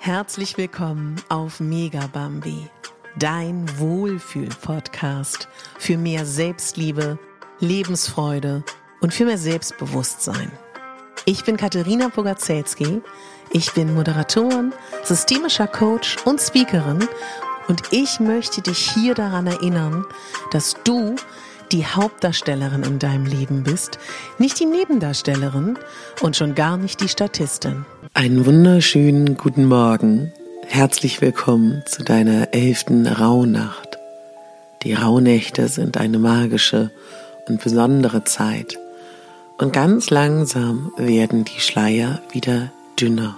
Herzlich willkommen auf Mega Bambi, dein Wohlfühl-Podcast für mehr Selbstliebe, Lebensfreude und für mehr Selbstbewusstsein. Ich bin Katharina Bogacelski, ich bin Moderatorin, systemischer Coach und Speakerin und ich möchte dich hier daran erinnern, dass du die Hauptdarstellerin in deinem Leben bist, nicht die Nebendarstellerin und schon gar nicht die Statistin. Einen wunderschönen guten Morgen. Herzlich willkommen zu deiner elften Rauhnacht. Die Rauhnächte sind eine magische und besondere Zeit. Und ganz langsam werden die Schleier wieder dünner.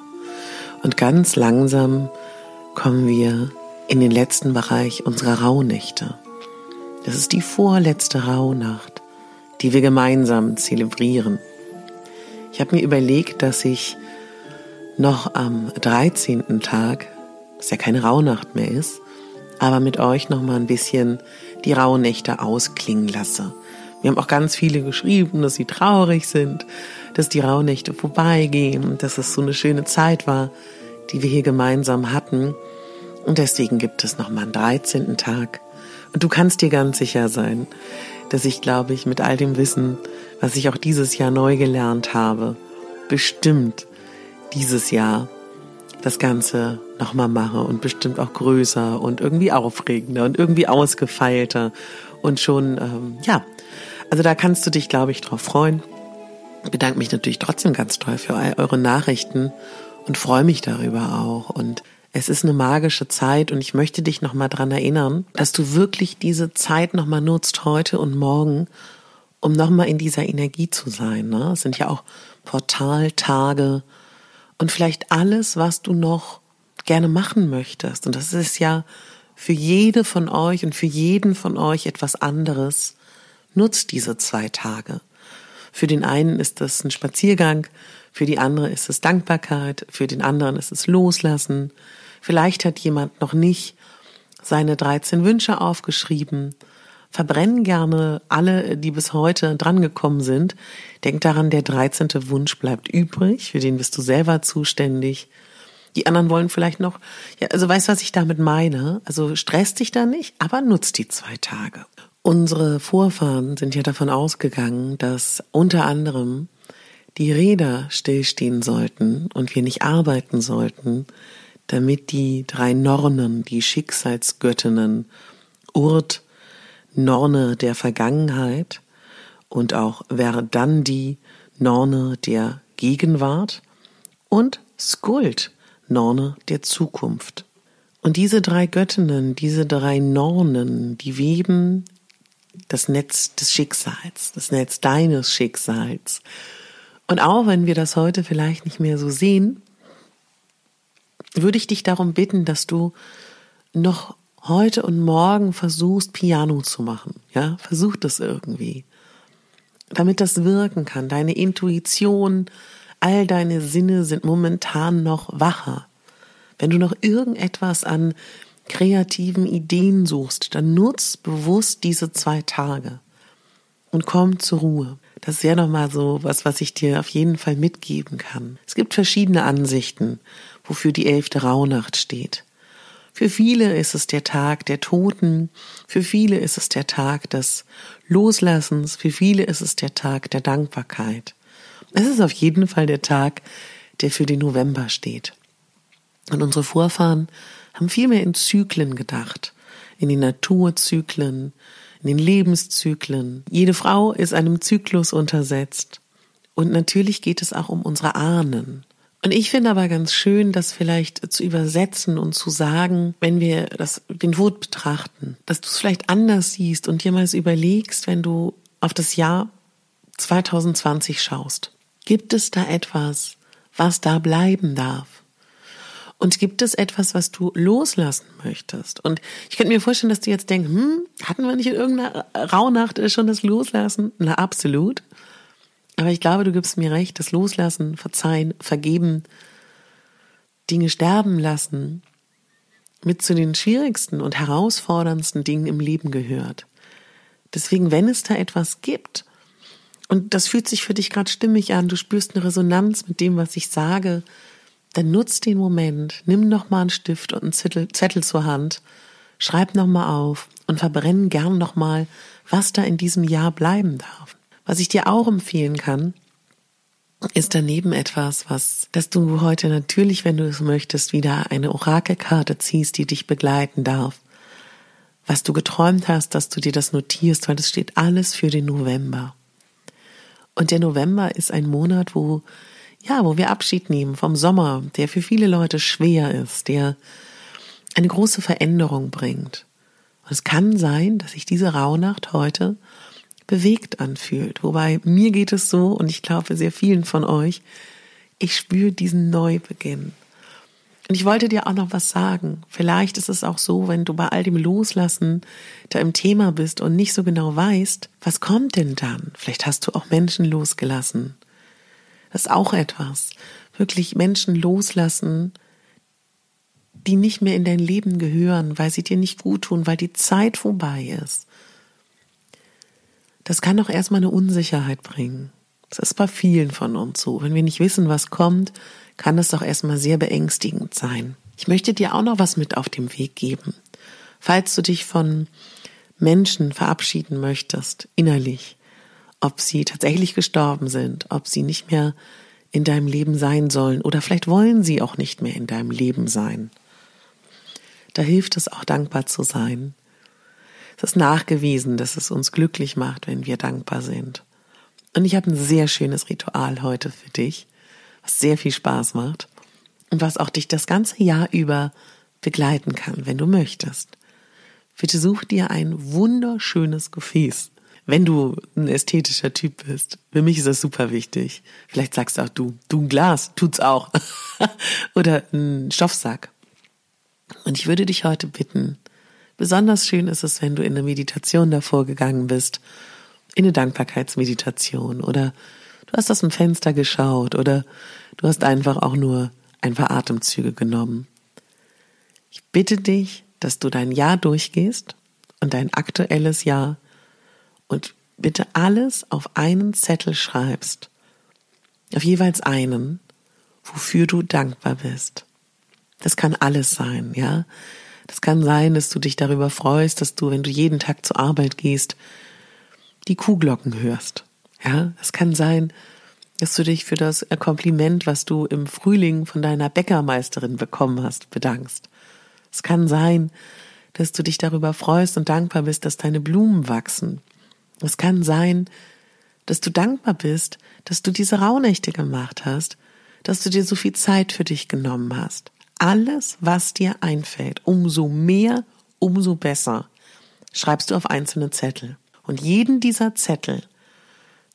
Und ganz langsam kommen wir in den letzten Bereich unserer Rauhnächte. Das ist die vorletzte Rauhnacht, die wir gemeinsam zelebrieren. Ich habe mir überlegt, dass ich noch am 13. Tag, was ja keine Rauhnacht mehr ist, aber mit euch noch mal ein bisschen die Rauhnächte ausklingen lasse. Wir haben auch ganz viele geschrieben, dass sie traurig sind, dass die Rauhnächte vorbeigehen dass es so eine schöne Zeit war, die wir hier gemeinsam hatten. Und deswegen gibt es noch mal einen 13. Tag, und du kannst dir ganz sicher sein, dass ich, glaube ich, mit all dem Wissen, was ich auch dieses Jahr neu gelernt habe, bestimmt dieses Jahr das Ganze nochmal mache und bestimmt auch größer und irgendwie aufregender und irgendwie ausgefeilter und schon, ähm, ja, also da kannst du dich, glaube ich, drauf freuen. Ich bedanke mich natürlich trotzdem ganz toll für eure Nachrichten und freue mich darüber auch und es ist eine magische Zeit und ich möchte dich nochmal dran erinnern, dass du wirklich diese Zeit nochmal nutzt heute und morgen, um nochmal in dieser Energie zu sein. Ne? Es sind ja auch Portaltage und vielleicht alles, was du noch gerne machen möchtest. Und das ist ja für jede von euch und für jeden von euch etwas anderes. Nutzt diese zwei Tage. Für den einen ist das ein Spaziergang, für die andere ist es Dankbarkeit, für den anderen ist es Loslassen, Vielleicht hat jemand noch nicht seine 13 Wünsche aufgeschrieben. Verbrennen gerne alle, die bis heute drangekommen sind. Denk daran, der 13. Wunsch bleibt übrig, für den bist du selber zuständig. Die anderen wollen vielleicht noch, ja, also weißt du, was ich damit meine? Also stress dich da nicht, aber nutz die zwei Tage. Unsere Vorfahren sind ja davon ausgegangen, dass unter anderem die Räder stillstehen sollten und wir nicht arbeiten sollten, damit die drei Nornen, die Schicksalsgöttinnen, Urt, Norne der Vergangenheit und auch Verdandi, Norne der Gegenwart und Skuld, Norne der Zukunft. Und diese drei Göttinnen, diese drei Nornen, die weben das Netz des Schicksals, das Netz deines Schicksals. Und auch wenn wir das heute vielleicht nicht mehr so sehen, würde ich dich darum bitten, dass du noch heute und morgen versuchst, Piano zu machen. Ja, versuch das irgendwie. Damit das wirken kann. Deine Intuition, all deine Sinne sind momentan noch wacher. Wenn du noch irgendetwas an kreativen Ideen suchst, dann nutz bewusst diese zwei Tage und komm zur Ruhe. Das ist ja nochmal so was, was ich dir auf jeden Fall mitgeben kann. Es gibt verschiedene Ansichten wofür die elfte Rauhnacht steht. Für viele ist es der Tag der Toten, für viele ist es der Tag des Loslassens, für viele ist es der Tag der Dankbarkeit. Es ist auf jeden Fall der Tag, der für den November steht. Und unsere Vorfahren haben viel mehr in Zyklen gedacht, in den Naturzyklen, in den Lebenszyklen. Jede Frau ist einem Zyklus untersetzt. Und natürlich geht es auch um unsere Ahnen. Und ich finde aber ganz schön, das vielleicht zu übersetzen und zu sagen, wenn wir das, den Tod betrachten, dass du es vielleicht anders siehst und dir mal überlegst, wenn du auf das Jahr 2020 schaust. Gibt es da etwas, was da bleiben darf? Und gibt es etwas, was du loslassen möchtest? Und ich könnte mir vorstellen, dass du jetzt denkst, hm, hatten wir nicht in irgendeiner Rauhnacht schon das Loslassen? Na, absolut. Aber ich glaube, du gibst mir recht, das Loslassen, Verzeihen, Vergeben, Dinge sterben lassen, mit zu den schwierigsten und herausforderndsten Dingen im Leben gehört. Deswegen, wenn es da etwas gibt, und das fühlt sich für dich gerade stimmig an, du spürst eine Resonanz mit dem, was ich sage, dann nutz den Moment, nimm noch mal einen Stift und einen Zettel, Zettel zur Hand, schreib noch mal auf und verbrenn gern noch mal, was da in diesem Jahr bleiben darf. Was ich dir auch empfehlen kann, ist daneben etwas, was, dass du heute natürlich, wenn du es möchtest, wieder eine Orakelkarte ziehst, die dich begleiten darf. Was du geträumt hast, dass du dir das notierst, weil das steht alles für den November. Und der November ist ein Monat, wo, ja, wo wir Abschied nehmen vom Sommer, der für viele Leute schwer ist, der eine große Veränderung bringt. Und es kann sein, dass sich diese Rauhnacht heute bewegt anfühlt. Wobei mir geht es so, und ich glaube sehr vielen von euch, ich spüre diesen Neubeginn. Und ich wollte dir auch noch was sagen. Vielleicht ist es auch so, wenn du bei all dem Loslassen da im Thema bist und nicht so genau weißt, was kommt denn dann? Vielleicht hast du auch Menschen losgelassen. Das ist auch etwas. Wirklich Menschen loslassen, die nicht mehr in dein Leben gehören, weil sie dir nicht gut tun, weil die Zeit vorbei ist. Das kann doch erstmal eine Unsicherheit bringen. Das ist bei vielen von uns so. Wenn wir nicht wissen, was kommt, kann es doch erstmal sehr beängstigend sein. Ich möchte dir auch noch was mit auf dem Weg geben. Falls du dich von Menschen verabschieden möchtest, innerlich, ob sie tatsächlich gestorben sind, ob sie nicht mehr in deinem Leben sein sollen oder vielleicht wollen sie auch nicht mehr in deinem Leben sein. Da hilft es auch dankbar zu sein. Es ist nachgewiesen, dass es uns glücklich macht, wenn wir dankbar sind. Und ich habe ein sehr schönes Ritual heute für dich was sehr viel Spaß macht und was auch dich das ganze Jahr über begleiten kann, wenn du möchtest. Bitte such dir ein wunderschönes Gefäß. Wenn du ein ästhetischer Typ bist, für mich ist das super wichtig. Vielleicht sagst auch du, du ein Glas, tut's auch. Oder ein Stoffsack. Und ich würde dich heute bitten, besonders schön ist es, wenn du in eine Meditation davor gegangen bist, in eine Dankbarkeitsmeditation oder Du hast aus dem Fenster geschaut oder du hast einfach auch nur ein paar Atemzüge genommen. Ich bitte dich, dass du dein Jahr durchgehst und dein aktuelles Jahr und bitte alles auf einen Zettel schreibst, auf jeweils einen, wofür du dankbar bist. Das kann alles sein, ja. Das kann sein, dass du dich darüber freust, dass du, wenn du jeden Tag zur Arbeit gehst, die Kuhglocken hörst. Ja, es kann sein, dass du dich für das Kompliment, was du im Frühling von deiner Bäckermeisterin bekommen hast, bedankst. Es kann sein, dass du dich darüber freust und dankbar bist, dass deine Blumen wachsen. Es kann sein, dass du dankbar bist, dass du diese Rauhnächte gemacht hast, dass du dir so viel Zeit für dich genommen hast. Alles, was dir einfällt, umso mehr, umso besser, schreibst du auf einzelne Zettel. Und jeden dieser Zettel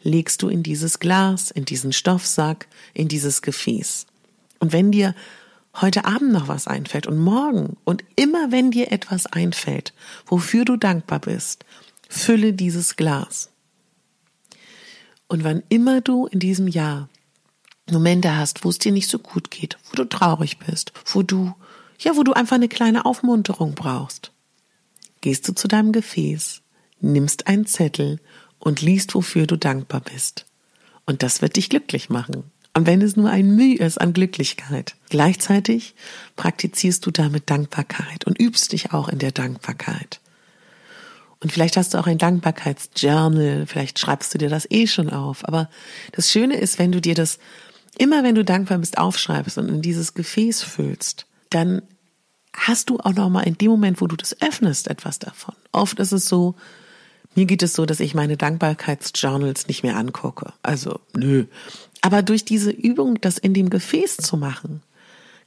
legst du in dieses Glas, in diesen Stoffsack, in dieses Gefäß. Und wenn dir heute Abend noch was einfällt und morgen und immer wenn dir etwas einfällt, wofür du dankbar bist, fülle dieses Glas. Und wann immer du in diesem Jahr Momente hast, wo es dir nicht so gut geht, wo du traurig bist, wo du, ja, wo du einfach eine kleine Aufmunterung brauchst, gehst du zu deinem Gefäß, nimmst einen Zettel und liest, wofür du dankbar bist. Und das wird dich glücklich machen. Und wenn es nur ein Mühe ist an Glücklichkeit. Gleichzeitig praktizierst du damit Dankbarkeit und übst dich auch in der Dankbarkeit. Und vielleicht hast du auch ein Dankbarkeitsjournal, vielleicht schreibst du dir das eh schon auf. Aber das Schöne ist, wenn du dir das immer, wenn du dankbar bist, aufschreibst und in dieses Gefäß füllst, dann hast du auch noch mal in dem Moment, wo du das öffnest, etwas davon. Oft ist es so, mir geht es so, dass ich meine Dankbarkeitsjournals nicht mehr angucke. Also, nö. Aber durch diese Übung, das in dem Gefäß zu machen,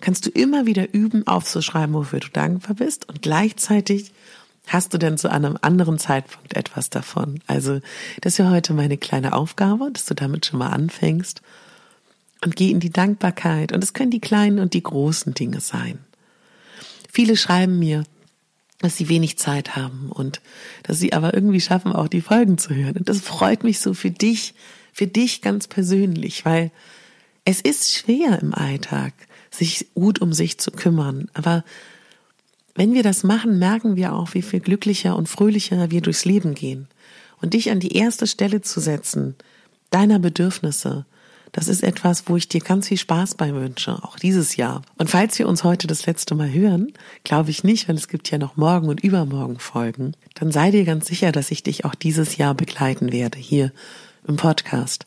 kannst du immer wieder üben, aufzuschreiben, wofür du dankbar bist und gleichzeitig hast du dann zu einem anderen Zeitpunkt etwas davon. Also, das ist ja heute meine kleine Aufgabe, dass du damit schon mal anfängst und geh in die Dankbarkeit. Und es können die kleinen und die großen Dinge sein. Viele schreiben mir, dass sie wenig Zeit haben und dass sie aber irgendwie schaffen, auch die Folgen zu hören. Und das freut mich so für dich, für dich ganz persönlich, weil es ist schwer im Alltag, sich gut um sich zu kümmern. Aber wenn wir das machen, merken wir auch, wie viel glücklicher und fröhlicher wir durchs Leben gehen. Und dich an die erste Stelle zu setzen, deiner Bedürfnisse, Das ist etwas, wo ich dir ganz viel Spaß bei wünsche, auch dieses Jahr. Und falls wir uns heute das letzte Mal hören, glaube ich nicht, weil es gibt ja noch morgen und übermorgen Folgen, dann sei dir ganz sicher, dass ich dich auch dieses Jahr begleiten werde hier im Podcast.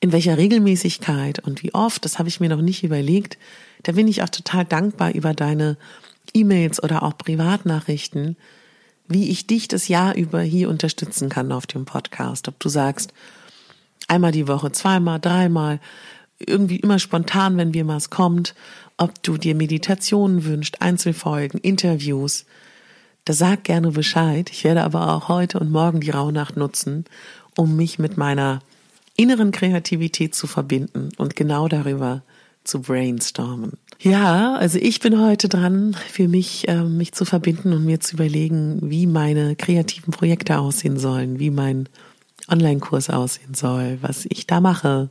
In welcher Regelmäßigkeit und wie oft, das habe ich mir noch nicht überlegt. Da bin ich auch total dankbar über deine E-Mails oder auch Privatnachrichten, wie ich dich das Jahr über hier unterstützen kann auf dem Podcast. Ob du sagst, einmal die Woche, zweimal, dreimal, irgendwie immer spontan, wenn mir was kommt, ob du dir Meditationen wünscht, Einzelfolgen, Interviews. Da sag gerne Bescheid. Ich werde aber auch heute und morgen die Rauhnacht nutzen, um mich mit meiner inneren Kreativität zu verbinden und genau darüber zu brainstormen. Ja, also ich bin heute dran, für mich, äh, mich zu verbinden und mir zu überlegen, wie meine kreativen Projekte aussehen sollen, wie mein Online-Kurs aussehen soll, was ich da mache,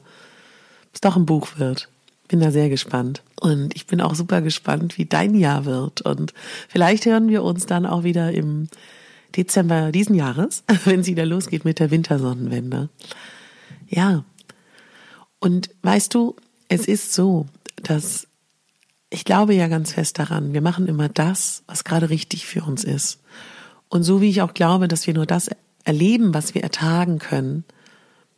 es doch ein Buch wird. Bin da sehr gespannt. Und ich bin auch super gespannt, wie dein Jahr wird. Und vielleicht hören wir uns dann auch wieder im Dezember diesen Jahres, wenn es wieder losgeht mit der Wintersonnenwende. Ja. Und weißt du, es ist so, dass ich glaube ja ganz fest daran, wir machen immer das, was gerade richtig für uns ist. Und so wie ich auch glaube, dass wir nur das erleben, was wir ertragen können,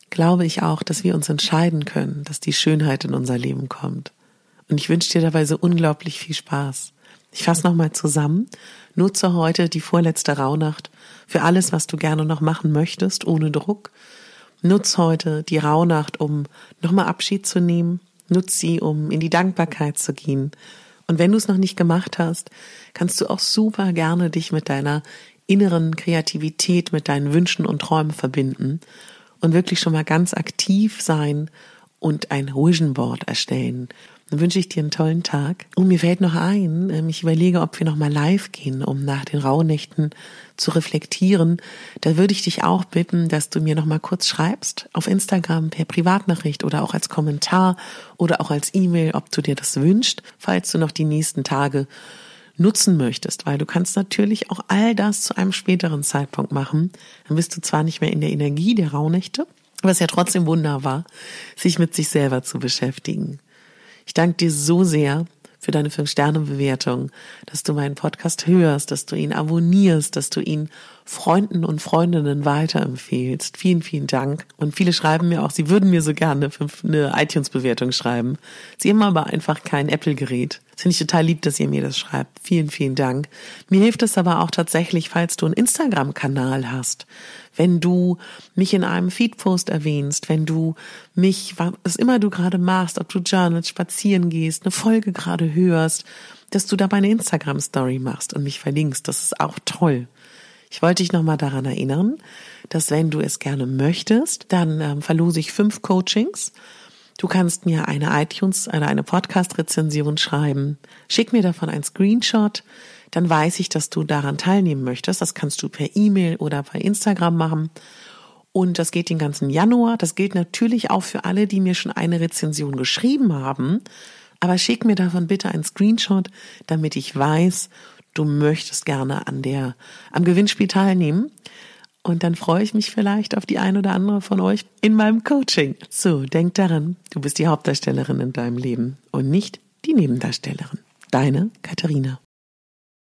glaube ich auch, dass wir uns entscheiden können, dass die Schönheit in unser Leben kommt. Und ich wünsche dir dabei so unglaublich viel Spaß. Ich fasse nochmal zusammen. Nutze heute die vorletzte Rauhnacht für alles, was du gerne noch machen möchtest, ohne Druck. Nutz heute die Rauhnacht, um nochmal Abschied zu nehmen. Nutz sie, um in die Dankbarkeit zu gehen. Und wenn du es noch nicht gemacht hast, kannst du auch super gerne dich mit deiner inneren Kreativität mit deinen Wünschen und Träumen verbinden und wirklich schon mal ganz aktiv sein und ein Vision Board erstellen. Dann wünsche ich dir einen tollen Tag. Und mir fällt noch ein, ähm, ich überlege, ob wir noch mal live gehen, um nach den Rauhnächten zu reflektieren. Da würde ich dich auch bitten, dass du mir noch mal kurz schreibst auf Instagram per Privatnachricht oder auch als Kommentar oder auch als E-Mail, ob du dir das wünschst, falls du noch die nächsten Tage nutzen möchtest, weil du kannst natürlich auch all das zu einem späteren Zeitpunkt machen. Dann bist du zwar nicht mehr in der Energie der Rauhnächte, aber es ist ja trotzdem wunderbar, sich mit sich selber zu beschäftigen. Ich danke dir so sehr für deine Fünf-Sterne-Bewertung, dass du meinen Podcast hörst, dass du ihn abonnierst, dass du ihn Freunden und Freundinnen weiterempfehlst. Vielen, vielen Dank. Und viele schreiben mir auch, sie würden mir so gerne eine iTunes-Bewertung schreiben. Sie haben aber einfach kein Apple-Gerät. Das finde ich total lieb, dass ihr mir das schreibt. Vielen, vielen Dank. Mir hilft es aber auch tatsächlich, falls du einen Instagram-Kanal hast. Wenn du mich in einem Feedpost erwähnst, wenn du mich, was immer du gerade machst, ob du journalst, spazieren gehst, eine Folge gerade hörst, dass du dabei eine Instagram-Story machst und mich verlinkst. Das ist auch toll. Ich wollte dich nochmal daran erinnern, dass wenn du es gerne möchtest, dann ähm, verlose ich fünf Coachings Du kannst mir eine iTunes, eine, eine Podcast-Rezension schreiben. Schick mir davon ein Screenshot. Dann weiß ich, dass du daran teilnehmen möchtest. Das kannst du per E-Mail oder bei Instagram machen. Und das geht den ganzen Januar. Das gilt natürlich auch für alle, die mir schon eine Rezension geschrieben haben. Aber schick mir davon bitte ein Screenshot, damit ich weiß, du möchtest gerne an der, am Gewinnspiel teilnehmen. Und dann freue ich mich vielleicht auf die ein oder andere von euch in meinem Coaching. So, denk daran, du bist die Hauptdarstellerin in deinem Leben und nicht die Nebendarstellerin. Deine Katharina.